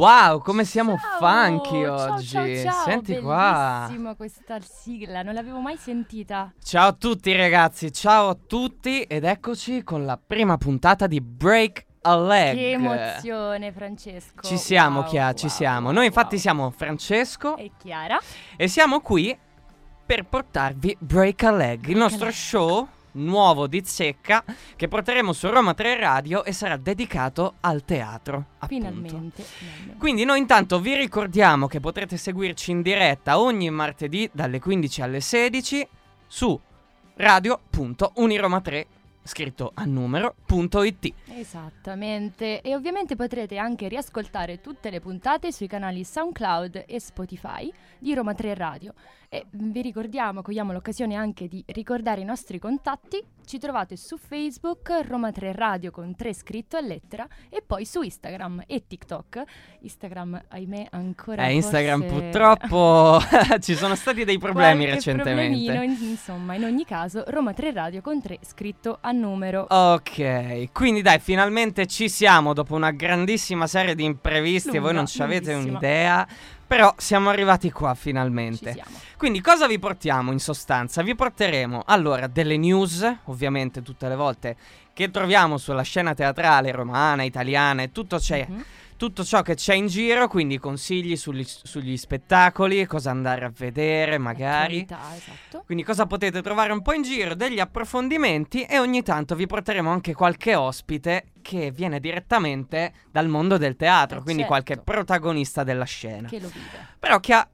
Wow, come siamo Ciao, funky ciao, oggi. Ciao, ciao, Senti qua. Bellissima questa sigla, non l'avevo mai sentita. Ciao a tutti ragazzi, ciao a tutti ed eccoci con la prima puntata di Break a Leg. Che emozione, Francesco. Ci siamo, Wow, Chia, ci wow, siamo. wow, Noi infatti wow. siamo Francesco E Chiara? e siamo qui per portarvi Break a Leg, il a nostro Leg. show nuovo di zecca che porteremo su Roma 3 Radio e sarà dedicato al teatro. Finalmente. finalmente. Quindi noi intanto vi ricordiamo che potrete seguirci in diretta ogni martedì dalle 15 alle 16 su radio.uniroma3 scritto a numero.it. Esattamente. E ovviamente potrete anche riascoltare tutte le puntate sui canali SoundCloud e Spotify di Roma 3 Radio. E vi ricordiamo, cogliamo l'occasione anche di ricordare i nostri contatti. Ci trovate su Facebook Roma 3 Radio con 3 scritto a lettera e poi su Instagram e TikTok. Instagram, ahimè, ancora Eh, Instagram forse- purtroppo ci sono stati dei problemi recentemente. in- insomma, in ogni caso, Roma 3 Radio con 3 scritto a numero. Ok, quindi dai, finalmente ci siamo dopo una grandissima serie di imprevisti e voi Lunga, non ci avete un'idea, però siamo arrivati qua finalmente. Quindi cosa vi portiamo in sostanza? Vi porteremo allora delle news, ovviamente tutte le volte che troviamo sulla scena teatrale romana, italiana e tutto, c'è, Mhm. Tutto ciò che c'è in giro, quindi consigli sugli, sugli spettacoli, cosa andare a vedere magari. Attualità, esatto. Quindi cosa potete trovare un po' in giro, degli approfondimenti e ogni tanto vi porteremo anche qualche ospite che viene direttamente dal mondo del teatro, Eh, quindi certo. qualche protagonista della scena. Che lo vive. Però che ha...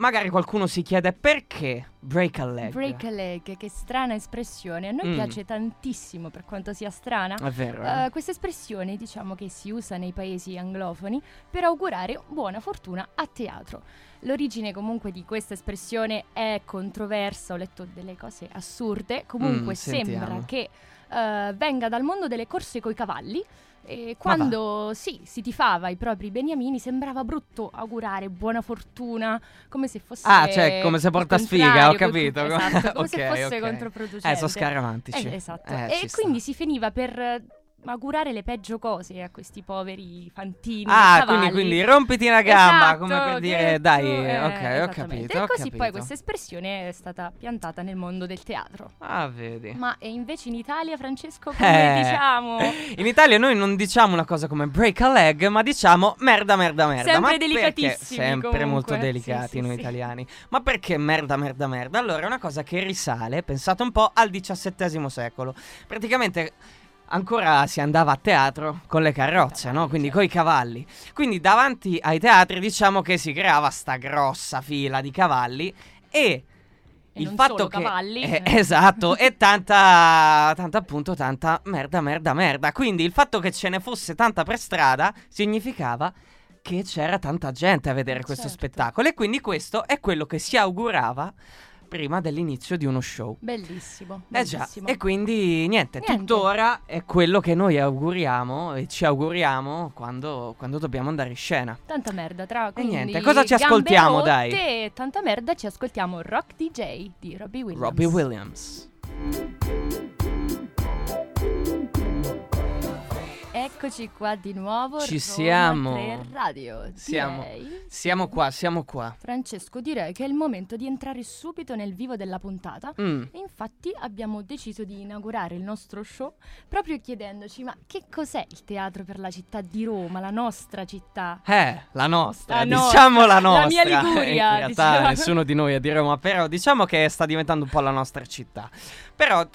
magari qualcuno si chiede perché break a leg. Break a leg, che strana espressione. A noi Mm. piace tantissimo per quanto sia strana. È vero. eh? Eh, questa espressione diciamo che si usa nei paesi anglofoni per augurare buona fortuna a teatro. L'origine comunque di questa espressione è controversa, ho letto delle cose assurde, comunque Mm, sembra che eh, venga dal mondo delle corse coi cavalli. E quando sì, si tifava i propri beniamini sembrava brutto augurare buona fortuna, come se fosse Ah, cioè, come se porta sfiga, ho capito. esatto, come se Ok, fosse ok. controproducente. Eh, sono scaramantici. Eh, esatto. Eh, e ci sta. quindi si finiva per eh, augurare le peggio cose a questi poveri fantini. Ah, quindi, quindi rompiti una gamba, Esatto, come per dire, tu- dai, eh, ok, ho capito. E ho così capito. poi questa espressione è stata piantata nel mondo del teatro. Ah, vedi. Ma e invece in Italia, Francesco, come Eh, diciamo? In Italia noi non diciamo una cosa come break a leg, ma diciamo merda, merda, merda. Sempre ma perché- delicatissimi, Sempre comunque. molto Sì, delicati sì, noi sì. italiani. Ma perché merda, merda, merda? Allora è una cosa che risale, pensate un po', al XVII secolo. Praticamente ancora si andava a teatro con le carrozze, no? Quindi certo. coi cavalli. Quindi davanti ai teatri diciamo che si creava sta grossa fila di cavalli e... E il fatto che cavalli. eh, eh. esatto e tanta tanta appunto tanta merda merda merda quindi il fatto che ce ne fosse tanta per strada significava che c'era tanta gente a vedere questo Certo. spettacolo e quindi questo è quello che si augurava prima dell'inizio di uno show Bellissimo. eh già, bellissimo. e quindi niente, Niente. tuttora è quello che noi auguriamo e ci auguriamo quando, quando dobbiamo andare in scena. Tanta merda tra quindi niente, cosa ci ascoltiamo, rotte dai? E tanta merda ci ascoltiamo Rock DJ di Robbie Williams. Robbie Williams. Eccoci qua di nuovo. Ci siamo. 3 Radio. Siamo- Siamo qua, siamo qua. Francesco, direi che è il momento di entrare subito nel vivo della puntata. Mm. E infatti abbiamo deciso di inaugurare il nostro show proprio chiedendoci ma che cos'è il teatro per la città di Roma, la nostra città? Eh, la nostra, La diciamo nostra, la la nostra. mia Liguria, In realtà diciamo. nessuno di noi è di Roma, però diciamo che sta diventando un po' la nostra città. Però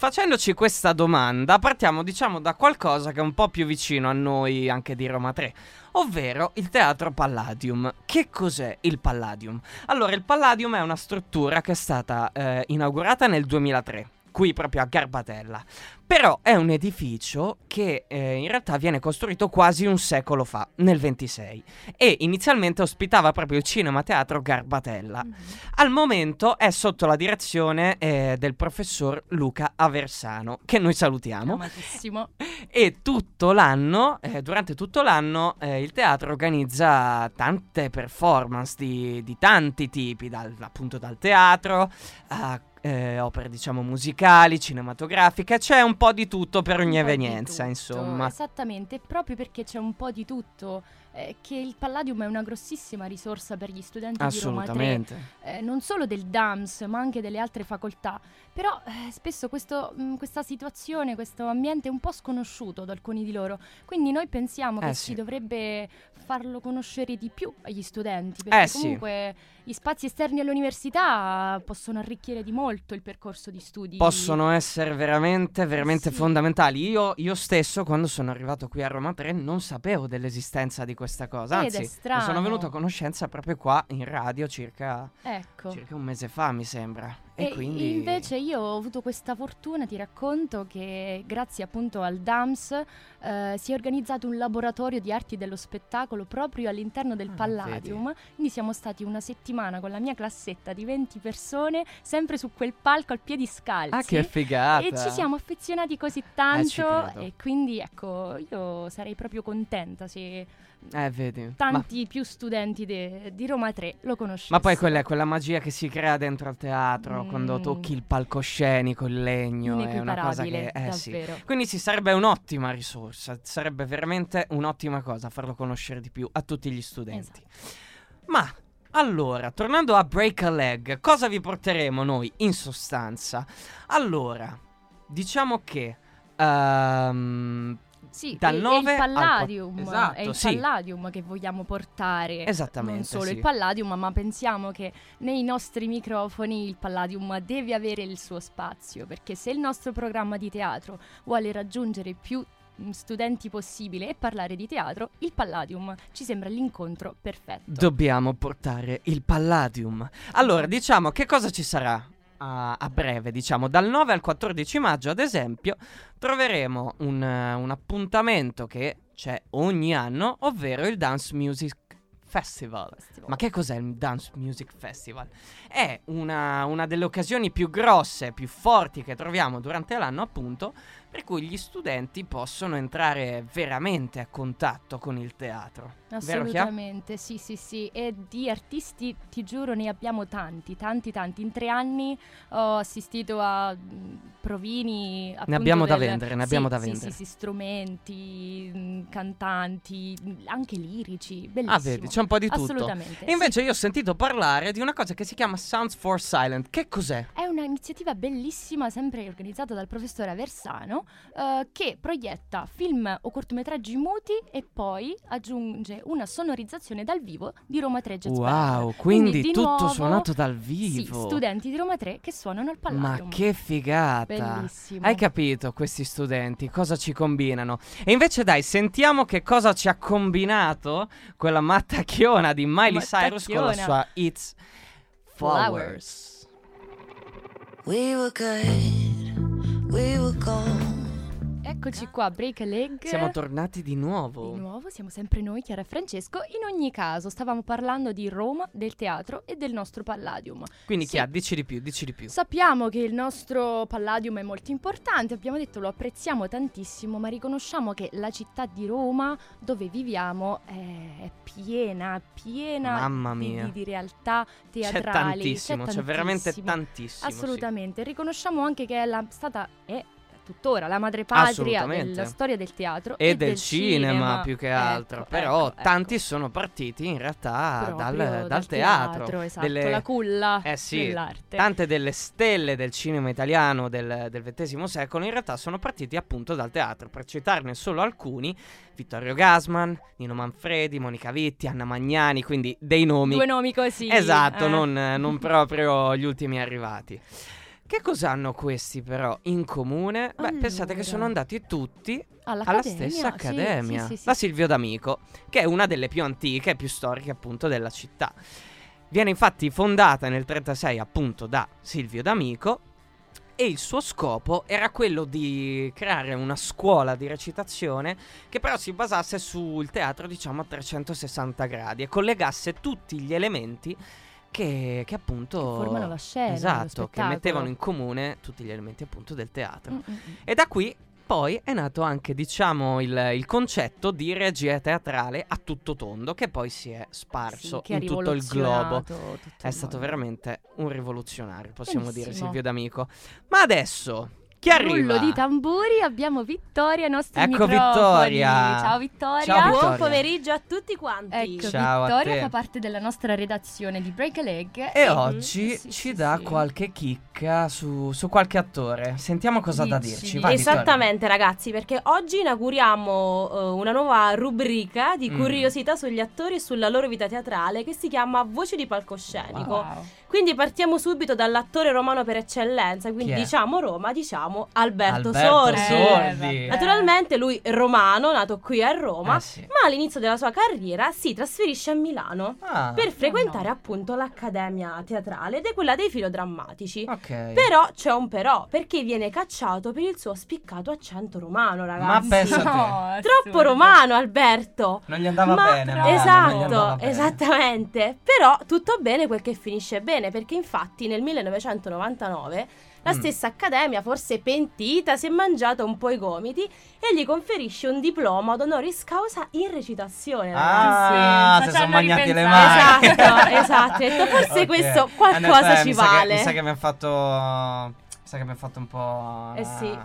facendoci questa domanda partiamo diciamo da qualcosa che è un po' più vicino a noi anche di Roma 3. Ovvero il teatro Palladium. Che cos'è il Palladium? Allora, il Palladium è una struttura che è stata eh, inaugurata nel 2003, qui proprio a Garbatella. Però è un edificio che eh, in realtà viene costruito quasi un secolo fa, nel 26, e inizialmente ospitava proprio il cinema teatro Garbatella. Mhm. Al momento è sotto la direzione eh, del professor Luca Aversano, che noi salutiamo. Amatissimo. E tutto l'anno, eh, durante tutto l'anno, eh, il teatro organizza tante performance di, di tanti tipi, dal- appunto dal teatro a, eh, opere diciamo musicali, cinematografiche, c'è un po' di tutto per ogni evenienza, tutto, insomma. Esattamente, proprio perché c'è un po' di tutto. Eh, che il Palladium è una grossissima risorsa per gli studenti di Roma 3, Assolutamente. eh, non solo del DAMS ma anche delle altre facoltà. Però eh, spesso questo, mh, questa situazione, questo ambiente è un po' sconosciuto ad alcuni di loro. Quindi noi pensiamo Eh che sì. si dovrebbe farlo conoscere di più agli studenti, perché Eh sì. comunque gli spazi esterni all'università possono arricchire di molto il percorso di studi. Possono essere veramente, veramente Sì. fondamentali. Io, io stesso, quando sono arrivato qui a Roma 3, non sapevo dell'esistenza di questa cosa. Anzi, sono venuto a conoscenza proprio qua in radio circa, Ecco. circa un mese fa, mi sembra. E, E quindi. invece io ho avuto questa fortuna, ti racconto, che grazie appunto al DAMS eh, si è organizzato un laboratorio di arti dello spettacolo proprio all'interno del Ah, Palladium. Quindi siamo stati una settimana con la mia classetta di 20 persone, sempre su quel palco al piedi scalzi. Ah, che figata! E ci siamo affezionati così Eh, tanto credo. e quindi ecco, io sarei proprio contenta se Eh, vedi. Ma, tanti più studenti de- di Roma 3 lo conoscessero. ma poi quella quella magia che si crea dentro al teatro quando Mm. tocchi il palcoscenico, il legno. È una cosa che. Eh sì. Quindi sì, sarebbe un'ottima risorsa, sarebbe veramente un'ottima cosa farlo conoscere di più a tutti gli studenti. Ma allora, tornando a Break a Leg, cosa vi porteremo noi in sostanza? Allora, diciamo che ehm, Sì, Dal è- è 9 il al Palladium, quatt- esatto, è il sì. Palladium che vogliamo portare. Esattamente, Non solo sì. il Palladium, ma pensiamo che nei nostri microfoni il Palladium deve avere il suo spazio, perché se il nostro programma di teatro vuole raggiungere più mm, studenti possibile e parlare di teatro, il Palladium ci sembra l'incontro perfetto. dobbiamo portare il Palladium. Allora, diciamo che cosa ci sarà a, a breve, diciamo dal 9 al 14 maggio, ad esempio, troveremo un, eh, un appuntamento che c'è ogni anno, ovvero il Dance Music Festival. Ma che cos'è il Dance Music Festival? È una, una delle occasioni più grosse, più forti che troviamo durante l'anno, appunto, per cui gli studenti possono entrare veramente a contatto con il teatro. Assolutamente, sì, sì, sì. E di artisti, ti giuro, ne abbiamo tanti, tanti, tanti. In tre anni ho assistito a provini. appunto, abbiamo da del- vendere, ne sì, abbiamo da sì, vendere. Sì, sì, strumenti, cantanti, anche lirici. Bellissimo. Ah, vedi, c'è un po' di tutto. Assolutamente. E invece sì. io ho sentito parlare di una cosa che si chiama Sounds for Silent. Che cos'è? È un'iniziativa bellissima, sempre organizzata dal professore Aversano, eh, che proietta film o cortometraggi muti e poi aggiunge una sonorizzazione dal vivo di Roma 3 Jazz Band. Wow, quindi, di tutto nuovo- suonato dal Sì, vivo. studenti di Roma 3 che suonano al Ma Palladium. che figata! Bellissimo. Hai capito questi studenti cosa ci combinano? E invece dai, sentiamo che cosa ci ha combinato quella mattacchiona di Miley Cyrus con la sua It's Flowers. We were good, we were gold. Eccoci qua, Break a Leg. Siamo tornati di nuovo. Di nuovo, siamo sempre noi, Chiara e Francesco. In ogni caso, stavamo parlando di Roma, del teatro e del nostro Palladium. Quindi Sì. Chia, dici di più, dici di più. Sappiamo che il nostro Palladium è molto importante, abbiamo detto lo apprezziamo tantissimo, ma riconosciamo che la città di Roma, dove viviamo, è, piena, piena Mamma di- mia. Di, di realtà C'è teatrali. tantissimo, c'è veramente tantissimo. tantissimo. sì. Assolutamente, riconosciamo anche che è la, stata è tuttora la madrepatria della storia del teatro E, del, cinema, più che altro. Ecco, Però ecco, tanti ecco. sono partiti in realtà dal, Proprio dal teatro. esatto, delle- la culla Eh sì, dell'arte. Tante delle stelle del cinema italiano del, del XX secolo in realtà sono partiti appunto dal teatro. Per citarne solo alcuni, Vittorio Gasman, Nino Manfredi, Monica Vitti, Anna Magnani, quindi dei nomi. Due nomi così. esatto, eh. non, non proprio gli ultimi arrivati. Che cosa hanno questi però in comune? Beh, pensate che Allora. sono andati tutti alla stessa accademia, sì, sì, sì. la Silvio D'Amico, che è una delle più antiche e più storiche appunto della città. Viene infatti fondata nel 36 appunto da Silvio D'Amico e il suo scopo era quello di creare una scuola di recitazione che però si basasse sul teatro diciamo a 360 gradi e collegasse tutti gli elementi che, che appunto Che formano la scena, esatto, che mettevano in comune tutti gli elementi appunto del teatro. Mm, mm, mm. E da qui poi è nato anche, diciamo, il, il concetto di regia teatrale a tutto tondo, che poi si è sparso Sì, in tutto il globo. tutto È il stato veramente un rivoluzionario, possiamo dire, Benissimo. Silvio D'Amico. Ma adesso, chi arriva? Rullo di tamburi, abbiamo Vittoria ai nostri Ecco microfoni. Vittoria. Ciao Vittoria. Ciao, Buon Vittoria. pomeriggio a tutti quanti. Ecco, Ciao Vittoria fa parte della nostra redazione di Break a Leg. E Mhm. oggi Sì, ci sì, dà sì. qualche chicca su, su qualche attore. Sentiamo cosa ha da dirci. Vai, Vittoria. Esattamente ragazzi, perché oggi inauguriamo eh, una nuova rubrica di Mm. curiosità sugli attori e sulla loro vita teatrale che si chiama Voci di palcoscenico. Wow. Quindi partiamo subito dall'attore romano per eccellenza, quindi diciamo Roma, diciamo Alberto, Alberto Sordi. Sordi. Eh, Naturalmente lui è romano, nato qui a Roma, Eh sì. ma all'inizio della sua carriera si trasferisce a Milano Ah, per frequentare no. appunto l'Accademia Teatrale ed è quella dei filodrammatici. ok. Però c'è un però, perché viene cacciato per il suo spiccato accento romano, Ma ragazzi. pensa a te. No, Troppo romano, Alberto. Non gli andava Ma- bene. non gli andava Esatto, bene. esattamente. Però tutto bene quel che finisce bene, perché infatti nel 1999 la Mm. stessa accademia, forse pentita, si è mangiata un po' i gomiti e gli conferisce un diploma ad honoris causa in recitazione. ragazzi. Ah, Sì, si sono hanno magnati le mani. Esatto, esatto. Detto, forse Ok. questo Eh, qualcosa eh, ci mi sa che- vale. mi sa che mi ha fatto. Mi sa che mi ha fatto un po'. Eh sì. eh,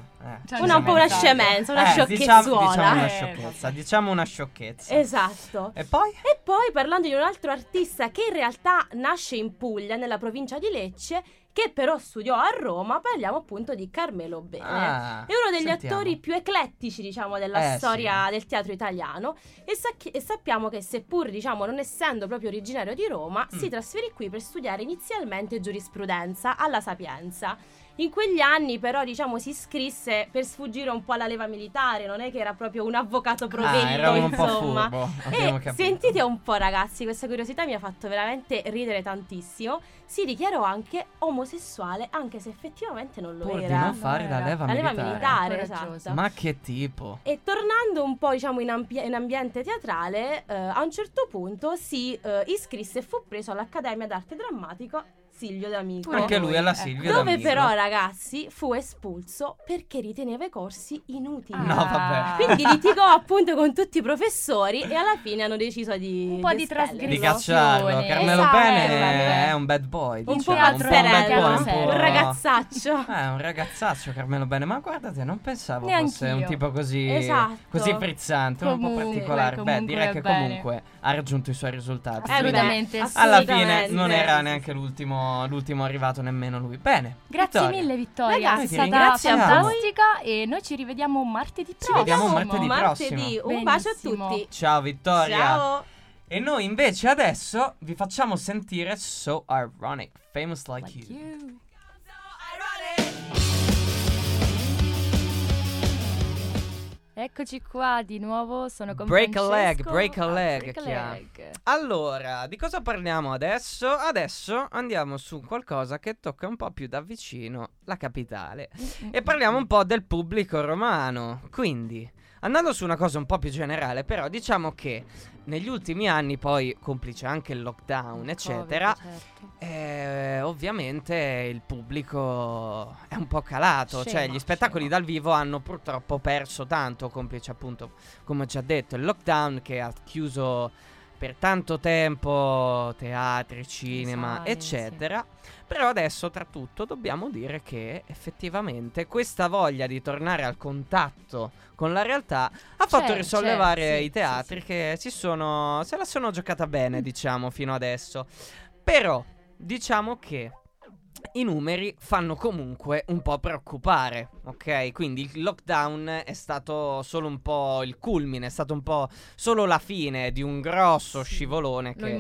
Cioè, ci Una, un po' una scemenza, una Eh, sciocchezzuola. Diciamo, diciamo una Eh, sciocchezza. Diciamo una sciocchezza. Esatto. E poi? E poi parlando di un altro artista che in realtà nasce in Puglia, nella provincia di Lecce, che però studiò a Roma, parliamo appunto di Carmelo Bene. Ah, È uno degli sentiamo. attori più eclettici, diciamo, della Eh, storia del teatro italiano e, sacchi- e sappiamo che seppur, diciamo, non essendo proprio originario di Roma, Mm. si trasferì qui per studiare inizialmente giurisprudenza alla Sapienza. In quegli anni però, diciamo, si iscrisse per sfuggire un po' alla leva militare, non è che era proprio un avvocato provetto, Ah, un po' insomma. furbo. E sentite un po', ragazzi, questa curiosità mi ha fatto veramente ridere tantissimo. Si dichiarò anche omosessuale, anche se effettivamente non lo Pur di era. non fare la leva La leva militare. esatto. Ma che tipo? E tornando un po', diciamo, in, ambi- in ambiente teatrale, eh, a un certo punto si eh, iscrisse e fu preso all'Accademia d'Arte Drammatico Silvio D'Amico. Anche lui alla Ecco. Silvia Dove D'Amico. però, ragazzi, fu espulso perché riteneva i corsi inutili. No, vabbè. Quindi litigò appunto con tutti i professori e alla fine hanno deciso di Un po' di espellerlo. Di Trasgressione. cacciarlo. Carmelo Esatto, Bene vabbè. è un bad boy. Un diciamo, po' un po' un pazzerello, un serio. po'... un ragazzaccio. Eh, un ragazzaccio Carmelo Bene, ma guardate, non pensavo fosse Neanch'io. un tipo così, Esatto. così frizzante, un po' Comunque, particolare. Beh, comunque direi che bene. comunque ha raggiunto i suoi risultati. Eh, beh, Assolutamente. Alla assolutamente. fine non era neanche l'ultimo, l'ultimo arrivato nemmeno lui. Bene. Grazie Vittoria. mille Vittoria, Ragazzi, è stata fantastica e noi ci rivediamo martedì Ci prossimo. vediamo martedì martedì. prossimo. Un bacio a tutti. Ciao Vittoria. Ciao. E noi invece adesso vi facciamo sentire So Ironic, Famous Like, Like You. you. Eccoci qua di nuovo, sono con Break a leg, Francesco. break a Ah, leg, break a leg. Allora, di cosa parliamo adesso? Adesso andiamo su qualcosa che tocca un po' più da vicino la capitale. E parliamo un po' del pubblico romano. Quindi, andando su una cosa un po' più generale, però diciamo che negli ultimi anni, poi complice anche il lockdown, eccetera, Covid, certo. eh, ovviamente il pubblico è un po' calato, cioè Scema, gli spettacoli scema. dal vivo hanno purtroppo perso tanto, complice appunto, come ho già detto, il lockdown che ha chiuso per tanto tempo teatri, cinema, sale, eccetera. Però adesso, tra tutto, dobbiamo dire che effettivamente questa voglia di tornare al contatto con la realtà ha fatto C'è, risollevare c'è, sì, i teatri sì, sì. che si sono. se la sono giocata bene, diciamo, fino adesso. Però, diciamo che. I numeri fanno comunque un po' preoccupare, ok? Quindi il lockdown è stato solo un po' il culmine, è stato un po' solo la fine di un grosso Sì, scivolone Lo che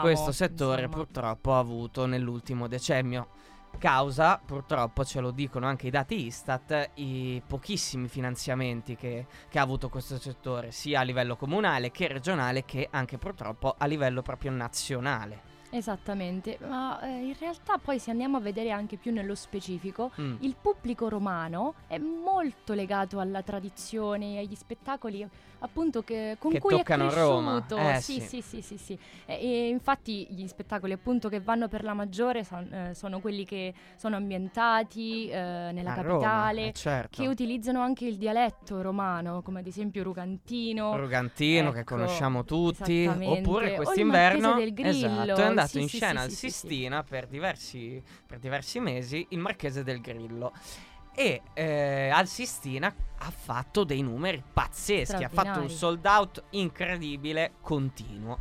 questo settore insomma. purtroppo ha avuto nell'ultimo decennio. Causa, purtroppo ce lo dicono anche i dati Istat, i pochissimi finanziamenti che, che ha avuto questo settore, sia a livello comunale che regionale che anche purtroppo a livello proprio nazionale. Esattamente, ma eh, in realtà poi se andiamo a vedere anche più nello specifico, Mm. il pubblico romano è molto legato alla tradizione, agli spettacoli appunto che, con Che cui è Roma. cresciuto. Eh, sì, sì. sì, sì, sì, sì. E, e infatti gli spettacoli appunto che vanno per la maggiore son- eh, sono quelli che sono ambientati eh, nella A Roma, capitale, eh, certo. che utilizzano anche il dialetto romano, come ad esempio Rugantino. Rugantino che Ecco, conosciamo tutti, oppure O il quest'inverno del Grillo, esatto, andato sì, in sì, scena al. Sistina per diversi, per diversi mesi il Marchese del Grillo. E eh, al Sistina ha fatto dei numeri pazzeschi, ha fatto un sold out incredibile, continuo.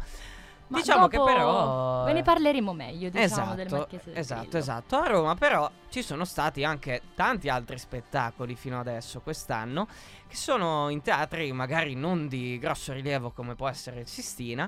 Ma diciamo che però Ve ne parleremo meglio, diciamo, esatto, del Marchese del esatto, Grillo. esatto. A Roma però ci sono stati anche tanti altri spettacoli fino adesso quest'anno che sono in teatri magari non di grosso rilievo come può essere il Sistina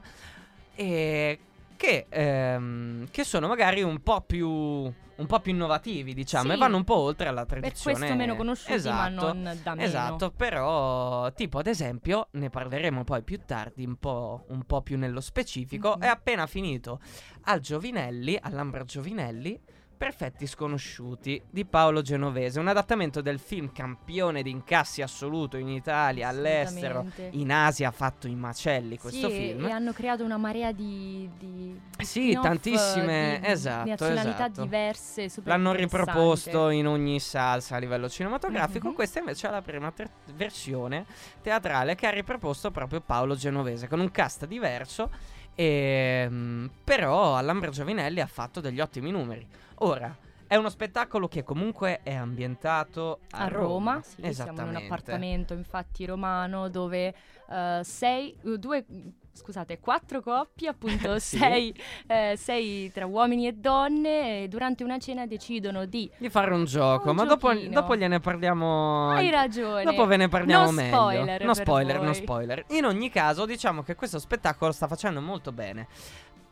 e che, ehm, che sono magari un po' più un po' più innovativi, diciamo, e Sì. vanno un po' oltre alla Per tradizione. questo meno conosciuti, ma esatto. non da meno. Esatto, però tipo ad esempio, ne parleremo poi più tardi, un po', un po' più nello specifico, Mhm. è appena finito al Giovinelli, all'Ambra Giovinelli, Perfetti sconosciuti di Paolo Genovese, un adattamento del film campione di incassi assoluto in Italia, all'estero, in Asia ha fatto i macelli questo Sì, film. E hanno creato una marea di, di, Sì, tantissime, di esatto, nazionalità esatto. diverse. L'hanno riproposto in ogni salsa a livello cinematografico. Mhm. Questa invece è la prima ter- versione teatrale che ha riproposto proprio Paolo Genovese con un cast diverso. E, mm, però All'Ambra Giovinelli ha fatto degli ottimi numeri. Ora, è uno spettacolo che comunque è ambientato a, a Roma, sì, siamo in un appartamento infatti romano dove eh, sei, due, scusate, quattro coppie, appunto Sì. sei, eh, sei tra uomini e donne, e durante una cena decidono di... Di fare un gioco, Un ma dopo, dopo gliene parliamo. Hai ragione. Dopo ve ne parliamo No meglio. spoiler no spoiler, no spoiler. In ogni caso, diciamo che questo spettacolo sta facendo molto bene.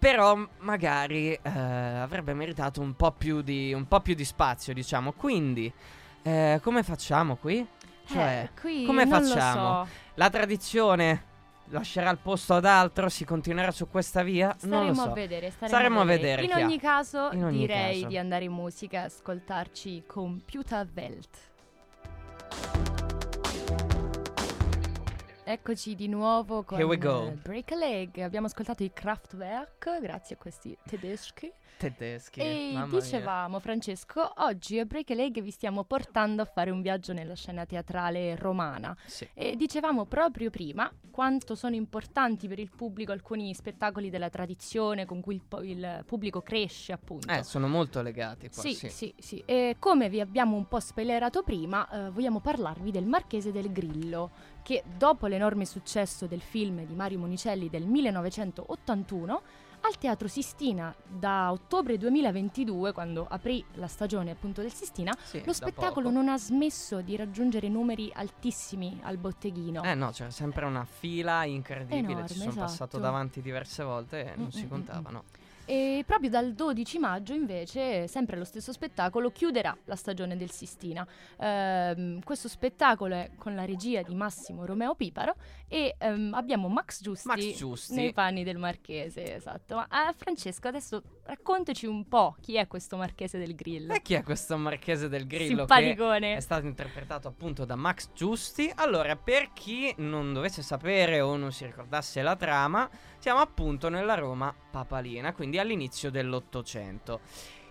Però magari eh, avrebbe meritato un po' più di, un po' più di spazio, diciamo. Quindi, eh, come facciamo qui? Cioè, Eh, qui come facciamo? So. la tradizione lascerà il posto ad altro? Si continuerà su questa via? non lo Staremo so. a vedere, staremo, Staremo a vedere. vedere In ogni caso, In ogni direi caso. di andare in musica, ascoltarci Computerwelt. Eccoci di nuovo con Here we go. Break a Leg. Abbiamo ascoltato i Kraftwerk grazie a questi tedeschi. Tedeschi. E mamma mia. dicevamo, Francesco, oggi a Break a Leg vi stiamo portando a fare un viaggio nella scena teatrale romana. Sì. E dicevamo proprio prima quanto sono importanti per il pubblico alcuni spettacoli della tradizione con cui il, po- il pubblico cresce, appunto. Eh, sono molto legati qua. Sì, sì. sì, sì. E come vi abbiamo un po' spoilerato prima, eh, vogliamo parlarvi del Marchese del Grillo, che dopo l'enorme successo del film di Mario Monicelli del 1981, al Teatro Sistina da ottobre 2022, quando aprì la stagione appunto del Sistina, Sì, lo spettacolo non ha smesso di raggiungere numeri altissimi al botteghino. Eh no, c'era sempre una fila incredibile, Enorme, ci sono passato esatto. davanti diverse volte e non Mm, si mm, contavano. E proprio dal 12 maggio, invece, sempre lo stesso spettacolo chiuderà la stagione del Sistina. Ehm, questo spettacolo è con la regia di Massimo Romeo Piparo e ehm, abbiamo Max Giusti, Max Giusti. nei panni del Marchese, esatto. Ma ah, Francesco, adesso raccontaci un po' chi è questo Marchese del Grillo. E chi è questo Marchese del Grillo che Simpaticone. è stato interpretato appunto da Max Giusti? Allora, per chi non dovesse sapere o non si ricordasse la trama, siamo appunto nella Roma papalina, quindi all'inizio dell'Ottocento.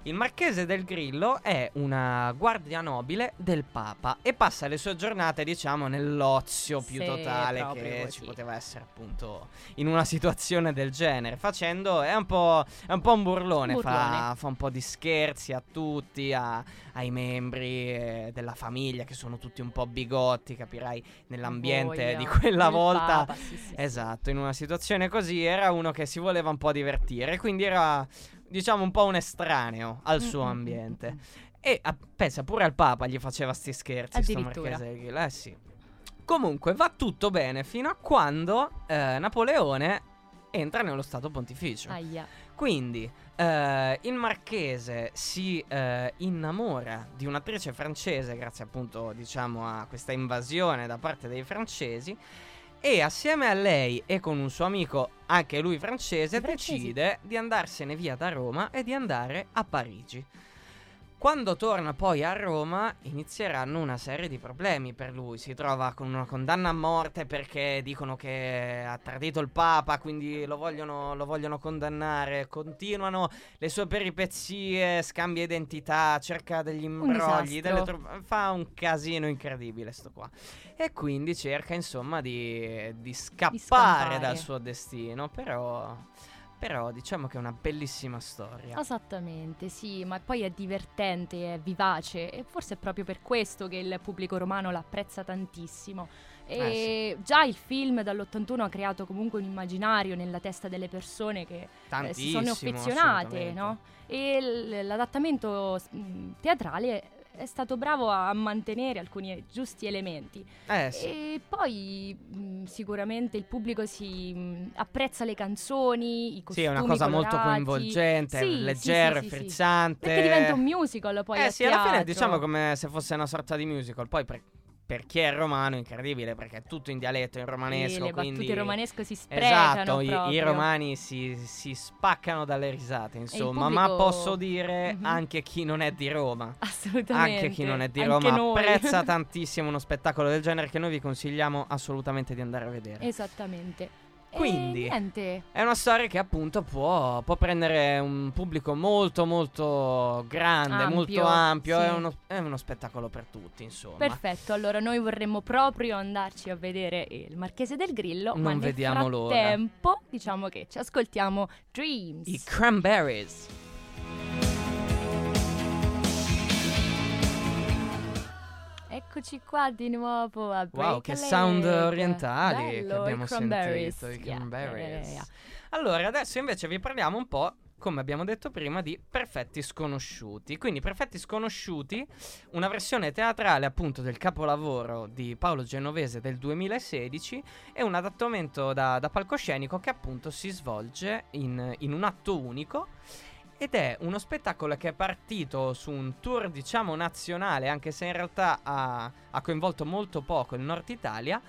Il Marchese del Grillo è una guardia nobile del Papa e passa le sue giornate, diciamo, nell'ozio più Sì, totale che così. ci poteva essere appunto in una situazione del genere. Facendo, è un po', è un, po un burlone, Fa, fa un po' di scherzi a tutti, a- ai membri eh, della famiglia che sono tutti un po' bigotti, capirai, nell'ambiente Voglia. di quella Il volta. Papa, sì, sì. Esatto, in una situazione così era uno che si voleva un po' divertire, quindi era diciamo un po' un estraneo al Mm, suo mm, ambiente. mm, mm. E ah, pensa pure al Papa gli faceva sti scherzi, sto. Marchese Grillo, Eh sì. Comunque va tutto bene fino a quando eh, Napoleone entra nello Stato Pontificio. Aia. Quindi eh, il marchese si eh, innamora di un'attrice francese grazie appunto diciamo a questa invasione da parte dei francesi e assieme a lei e con un suo amico, anche lui francese, Francesi. decide di andarsene via da Roma e di andare a Parigi. Quando torna poi a Roma inizieranno una serie di problemi per lui, si trova con una condanna a morte perché dicono che ha tradito il Papa, quindi lo vogliono, lo vogliono condannare, continuano le sue peripezie, scambia identità, cerca degli imbrogli, tro- fa un casino incredibile sto qua. E quindi cerca insomma di, di scappare, scappare. dal suo destino, però, però diciamo che è una bellissima storia. Esattamente, sì, ma poi è divertente, è vivace e forse è proprio per questo che il pubblico romano l'apprezza tantissimo. E Eh, già il film dall'81 ha creato comunque un immaginario nella testa delle persone che eh, si sono affezionate, no? E l- l'adattamento mh, teatrale è stato bravo a mantenere alcuni giusti elementi. Eh sì. E poi mh, sicuramente il pubblico si mh, apprezza le canzoni, i Sì, costumi è una cosa molto colorati. coinvolgente, Sì, sì, leggero, sì, sì, sì. frizzante. Perché diventa un musical poi Eh sì, alla fine diciamo come se fosse una sorta di musical. Poi per, per chi è romano incredibile perché è tutto in dialetto, in Sì, romanesco. le quindi... battute in romanesco si sprecano Esatto, i, i romani si, si spaccano dalle risate, insomma, ma pubblico- posso dire Mhm. anche chi non è di Roma. Assolutamente. Anche chi non è di Anche Roma noi. apprezza tantissimo uno spettacolo del genere che noi vi consigliamo assolutamente di andare a vedere. Esattamente. Quindi- niente. È una storia che appunto può, può prendere un pubblico molto molto grande, Ampio, molto ampio, sì. è, uno, è uno spettacolo per tutti, insomma. Perfetto, allora noi vorremmo proprio andarci a vedere il Marchese del Grillo, ma Non nel vediamo l'ora. frattempo diciamo che ci ascoltiamo Dreams. I Cranberries. Eccoci qua di nuovo a Wow, Break che a sound orientali che Bello, i abbiamo sentito, i Yeah, Cranberries. yeah, yeah. Allora, adesso invece vi parliamo un po', come abbiamo detto prima, di Perfetti Sconosciuti. Quindi Perfetti Sconosciuti, una versione teatrale appunto del capolavoro di Paolo Genovese del 2016, è un adattamento da, da palcoscenico che appunto si svolge in, in un atto unico. Ed è uno spettacolo che è partito su un tour, diciamo, nazionale, anche se in realtà ha, ha coinvolto molto poco il nord Italia.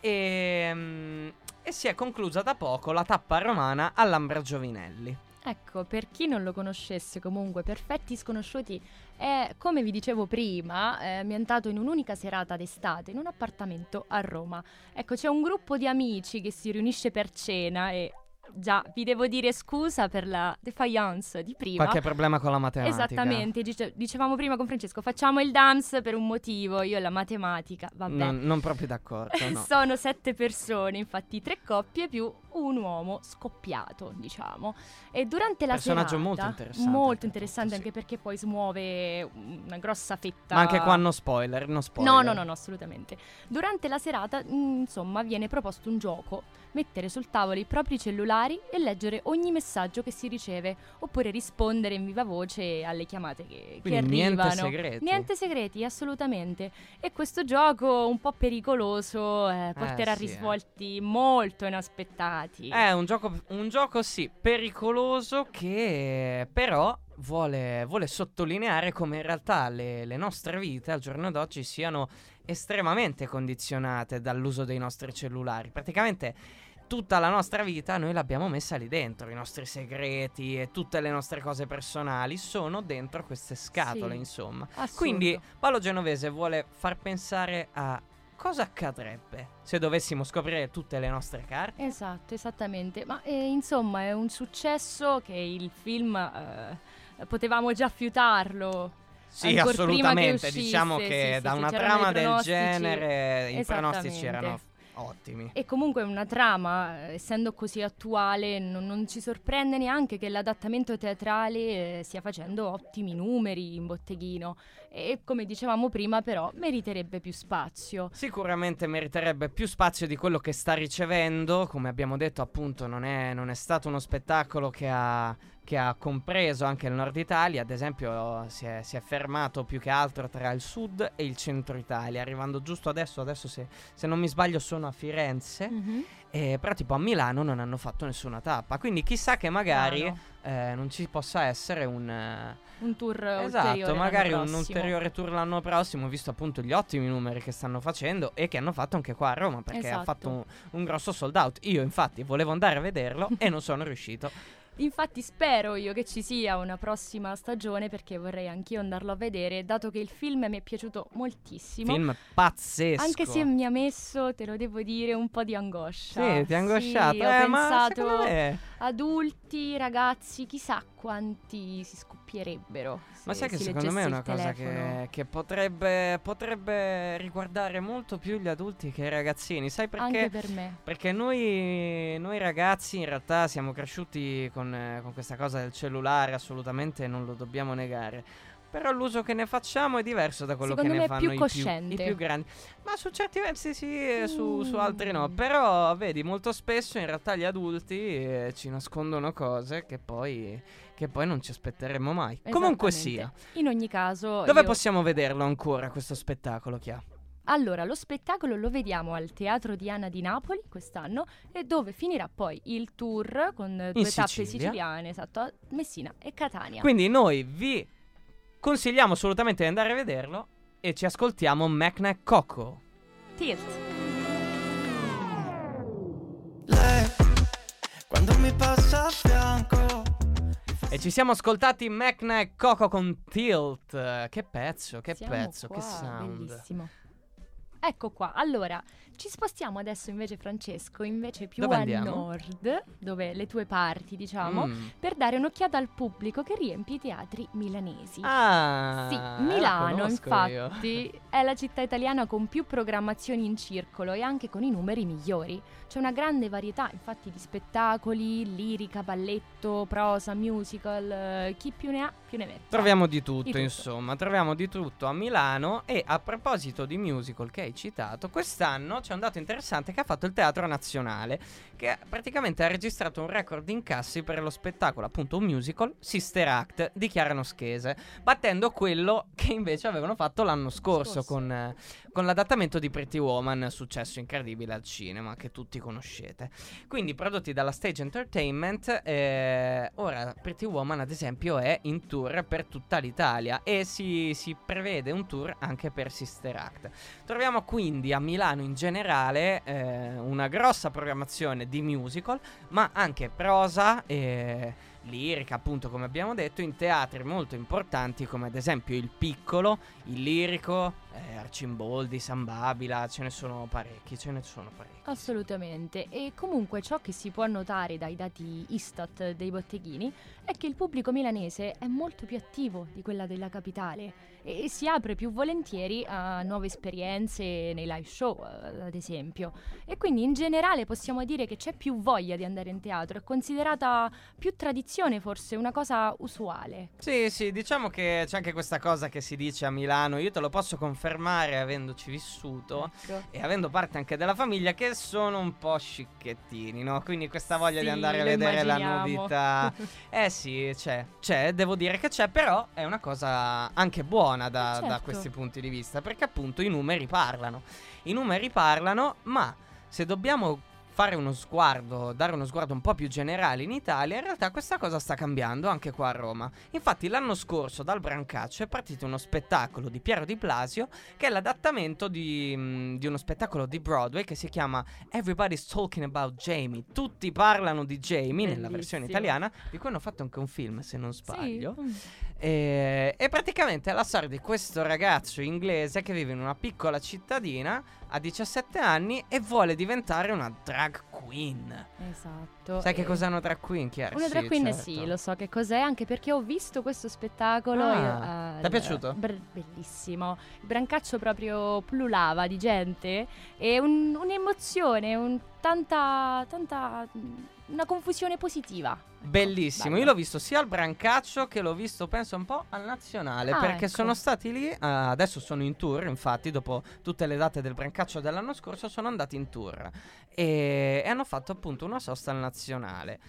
E, mm, e si è conclusa da poco la tappa romana all'Ambra Giovinelli. Ecco, per chi non lo conoscesse comunque, Perfetti Sconosciuti è, come vi dicevo prima, è ambientato in un'unica serata d'estate in un appartamento a Roma. Ecco, c'è un gruppo di amici che si riunisce per cena e già vi devo dire scusa per la defiance di prima. Qualche problema con la matematica? Esattamente, dice- dicevamo prima con Francesco, facciamo il DAMS per un motivo, io la matematica, vabbè. Non, non proprio d'accordo, no. Sono sette persone, infatti tre coppie più un uomo scoppiato, diciamo. E durante la Personaggio serata, molto interessante, molto interessante sì. anche perché poi smuove una grossa fetta. Ma anche qua no spoiler, no spoiler. No, no, no, no, assolutamente. Durante la serata, mm, insomma, viene proposto un gioco, mettere sul tavolo i propri cellulari e leggere ogni messaggio che si riceve, oppure rispondere in viva voce alle chiamate che, che Quindi niente arrivano. segreti. Niente segreti, assolutamente. E questo gioco un po' pericoloso eh, porterà Eh, sì, eh. risvolti molto inaspettati. È un gioco, un gioco sì, pericoloso che però vuole, vuole sottolineare come in realtà le, le nostre vite al giorno d'oggi siano estremamente condizionate dall'uso dei nostri cellulari. Praticamente tutta la nostra vita noi l'abbiamo messa lì dentro, i nostri segreti e tutte le nostre cose personali sono dentro queste scatole, Sì. insomma. Assurdo. Quindi Paolo Genovese vuole far pensare a cosa accadrebbe se dovessimo scoprire tutte le nostre carte. Esatto, esattamente. Ma eh, insomma è un successo che il film eh, potevamo già fiutarlo. Sì, Ancor prima che assolutamente. uscisse, diciamo che sì, da sì, una trama del genere i pronostici erano ottimi. E comunque una trama, eh, essendo così attuale, non, non ci sorprende neanche che l'adattamento teatrale eh, stia facendo ottimi numeri in botteghino. E come dicevamo prima, però, meriterebbe più spazio. Sicuramente meriterebbe più spazio di quello che sta ricevendo. Come abbiamo detto, appunto, non è, non è stato uno spettacolo che ha, che ha compreso anche il nord Italia. Ad esempio, si è, si è fermato più che altro tra il sud e il centro Italia, arrivando giusto adesso. Adesso, se, se non mi sbaglio, sono a Firenze. Mhm. Eh, però, tipo, a Milano non hanno fatto nessuna tappa. Quindi, chissà che magari eh, non ci possa essere un... eh, Un tour Esatto, magari un ulteriore tour l'anno prossimo, visto appunto gli ottimi numeri che stanno facendo e che hanno fatto anche qua a Roma, perché ha Esatto. fatto un, un grosso sold out. Io infatti volevo andare a vederlo e non sono riuscito. Infatti spero io che ci sia una prossima stagione perché vorrei anch'io andarlo a vedere, dato che il film mi è piaciuto moltissimo. Film pazzesco. Anche se mi ha messo, te lo devo dire, un po' di angoscia. Sì, ti ha angosciato. Sì, ho eh, ma pensato me- adulti, ragazzi, chissà quanti si scoppierebbero. Ma sai che secondo me è una cosa che, che potrebbe, potrebbe riguardare molto più gli adulti che i ragazzini. Sai perché? Anche per me. Perché noi, noi ragazzi in realtà siamo cresciuti con, eh, con questa cosa del cellulare, assolutamente non lo dobbiamo negare. Però l'uso che ne facciamo è diverso da quello Secondo che ne fanno più i, più, i più grandi. Ma su certi versi sì, e su, su altri no. Mm. Però vedi, molto spesso in realtà gli adulti eh, ci nascondono cose che poi, che poi non ci aspetteremmo mai. Comunque sia. In ogni caso, dove io- possiamo vederlo ancora questo spettacolo che ha? Allora, lo spettacolo lo vediamo al Teatro Diana di Napoli quest'anno e dove finirà poi il tour con eh, due tappe Sicilia. siciliane, esatto, a Messina e Catania. Quindi noi vi consigliamo assolutamente di andare a vederlo e ci ascoltiamo Macna Coco. Tilt. Quando mi passa a fianco, E ci siamo ascoltati Macna e Coco con Tilt. Che pezzo, che Siamo pezzo, qua, che sound. Bellissimo. Ecco qua, allora ci spostiamo adesso invece Francesco, invece più Dove a andiamo? nord, dove le tue parti diciamo, Mm. per dare un'occhiata al pubblico che riempie i teatri milanesi. Ah, Sì, la Milano conosco io. infatti è la città italiana con più programmazioni in circolo e anche con i numeri migliori. C'è una grande varietà infatti di spettacoli, lirica, balletto, prosa, musical, eh, chi più ne ha più ne metta. Troviamo di tutto, tutto. insomma, troviamo di tutto a Milano e a proposito di musical che hai citato, quest'anno c'è un dato interessante che ha fatto il Teatro Nazionale, che praticamente ha registrato un record di incassi per lo spettacolo, appunto un musical, Sister Act di Chiara Noschese, battendo quello che invece avevano fatto l'anno scorso, Scorso. Con, eh, con l'adattamento di Pretty Woman, successo incredibile al cinema che tutti conoscete. Quindi prodotti dalla Stage Entertainment, eh, ora Pretty Woman ad esempio è in tour per tutta l'Italia e si, si prevede un tour anche per Sister Act. Troviamo quindi a Milano in generale eh, una grossa programmazione di musical, ma anche prosa e lirica, appunto come abbiamo detto, in teatri molto importanti come ad esempio il Piccolo, il Lirico, eh, Arcimboldi, San Babila, ce ne sono parecchi, ce ne sono parecchi. Assolutamente. E comunque ciò che si può notare dai dati Istat dei botteghini è che il pubblico milanese è molto più attivo di quella della capitale e si apre più volentieri a nuove esperienze nei live show, eh, ad esempio. E quindi in generale possiamo dire che c'è più voglia di andare in teatro, è considerata più tradizione forse, una cosa usuale. Sì, sì, diciamo che c'è anche questa cosa che si dice a Milano, io te lo posso confermare avendoci vissuto. Ecco. E avendo parte anche della famiglia che sono un po' scicchettini, no? Quindi questa voglia di Sì, andare a vedere la immaginiamo. novità. Eh sì, c'è, c'è, devo dire che c'è, però è una cosa anche buona da, da Certo. questi punti di vista, perché appunto i numeri parlano. I numeri parlano, ma se dobbiamo fare uno sguardo, dare uno sguardo un po' più generale in Italia, in realtà questa cosa sta cambiando anche qua a Roma. Infatti l'anno scorso dal Brancaccio è partito uno spettacolo di Piero Di Blasio che è l'adattamento di, mh, di uno spettacolo di Broadway che si chiama Everybody's Talking About Jamie. Tutti parlano di Jamie nella versione Bellissimo. italiana, di cui hanno fatto anche un film se non sbaglio. Sì. Mm. E, e praticamente è la storia di questo ragazzo inglese che vive in una piccola cittadina, ha 17 anni e vuole diventare una drag queen. Esatto. Sai che e- cos'è una drag queen, Chiara? Una Sì, drag queen certo. sì, lo so che cos'è, anche perché ho visto questo spettacolo. Ah, t'è il- piaciuto? br- bellissimo. Il brancaccio proprio pullulava di gente e un- un'emozione, un- tanta, tanta, una confusione positiva. Ecco, Bellissimo, bello. io l'ho visto sia al Brancaccio che l'ho visto penso un po' al Nazionale Ah, perché ecco. sono stati lì, eh, adesso sono in tour infatti dopo tutte le date del Brancaccio dell'anno scorso sono andati in tour e, e hanno fatto appunto una sosta al Nazionale.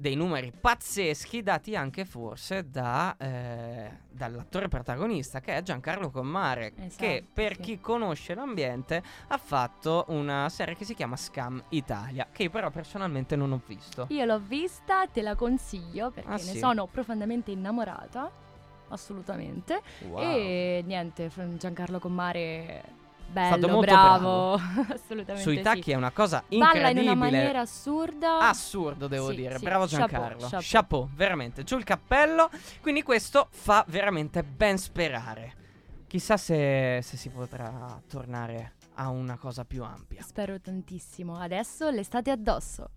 Dei numeri pazzeschi dati anche forse da, eh, dall'attore protagonista che è Giancarlo Commare Esatto, che per sì. chi conosce l'ambiente ha fatto una serie che si chiama Scam Italia che io però personalmente non ho visto. Io l'ho vista, te la consiglio perché Ah, ne sì? sono profondamente innamorata, assolutamente. Wow. E niente, Giancarlo Commare, Stato bello, molto bravo, assolutamente Sui sì. tacchi è una cosa Balla incredibile. in una maniera assurda. Assurdo, devo Sì, dire. sì, Bravo chapeau, Giancarlo. chapeau. veramente. Giù il cappello. Quindi questo fa veramente ben sperare. Chissà se, se si potrà tornare a una cosa più ampia. Spero tantissimo. Adesso l'estate addosso.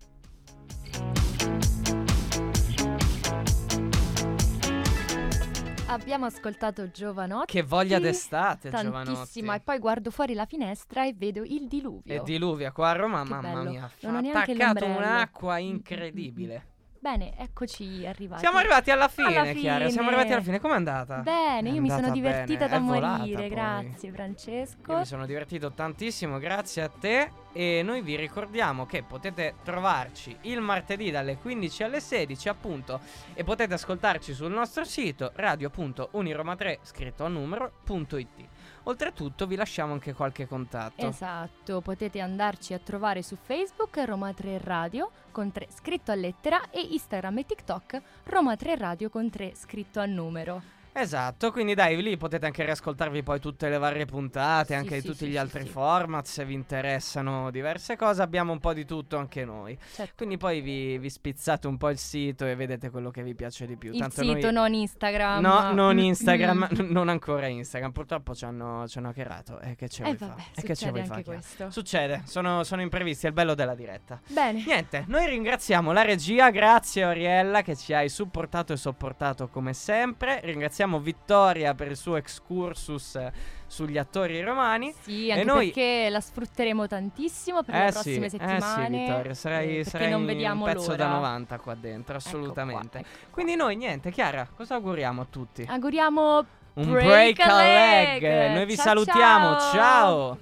Abbiamo ascoltato Giovanotti. Che voglia d'estate, Tantissimo. Giovanotti. E poi guardo fuori la finestra e vedo il diluvio. E diluvia qua a Roma, Che mamma bello. mia. Ha attaccato l'ombrello. un'acqua incredibile. Bene, eccoci arrivati. Siamo arrivati alla fine, Alla Chiara. Siamo fine. arrivati alla fine. Com'è andata? Bene, È io mi sono divertita bene, da è morire. Grazie, Francesco. Io mi sono divertito tantissimo, grazie a te. E noi vi ricordiamo che potete trovarci il martedì dalle 15 alle 16, appunto. E potete ascoltarci sul nostro sito radio.uniroma3 scritto a numero.it. Oltretutto, vi lasciamo anche qualche contatto. Esatto, potete andarci a trovare su Facebook Roma 3 Radio con 3 scritto a lettera e Instagram e TikTok Roma 3 Radio con 3 scritto a numero. Esatto, quindi dai, lì potete anche riascoltarvi poi tutte le varie puntate, Sì, anche di sì, tutti sì, gli altri format, se vi interessano diverse cose, abbiamo un po' di tutto anche noi. Certo. Quindi poi vi, vi spizzate un po' il sito e vedete quello che vi piace di più. Il Tanto sito, noi... non Instagram. No, non Instagram, mm. non ancora Instagram. Purtroppo ci hanno, ci hanno hackerato. E che ce Eh vuoi vabbè, fare? E che ce succede vuoi fare? Succede, sono, sono imprevisti, è il bello della diretta. Bene. Niente, noi ringraziamo la regia, grazie Oriella che ci hai supportato e sopportato come sempre. Ringraziamo Vittoria per il suo excursus eh, sugli attori romani. Sì, anche noi- perché la sfrutteremo tantissimo per eh le sì, prossime eh sì, settimane. Vittoria, sarai, eh, sarai non vediamo un pezzo l'ora. da 90 qua dentro, Ecco assolutamente. qua, ecco. Quindi noi niente, Chiara, cosa auguriamo a tutti? Auguriamo Un break break a a leg. leg. Noi vi Ciao, salutiamo, ciao. ciao.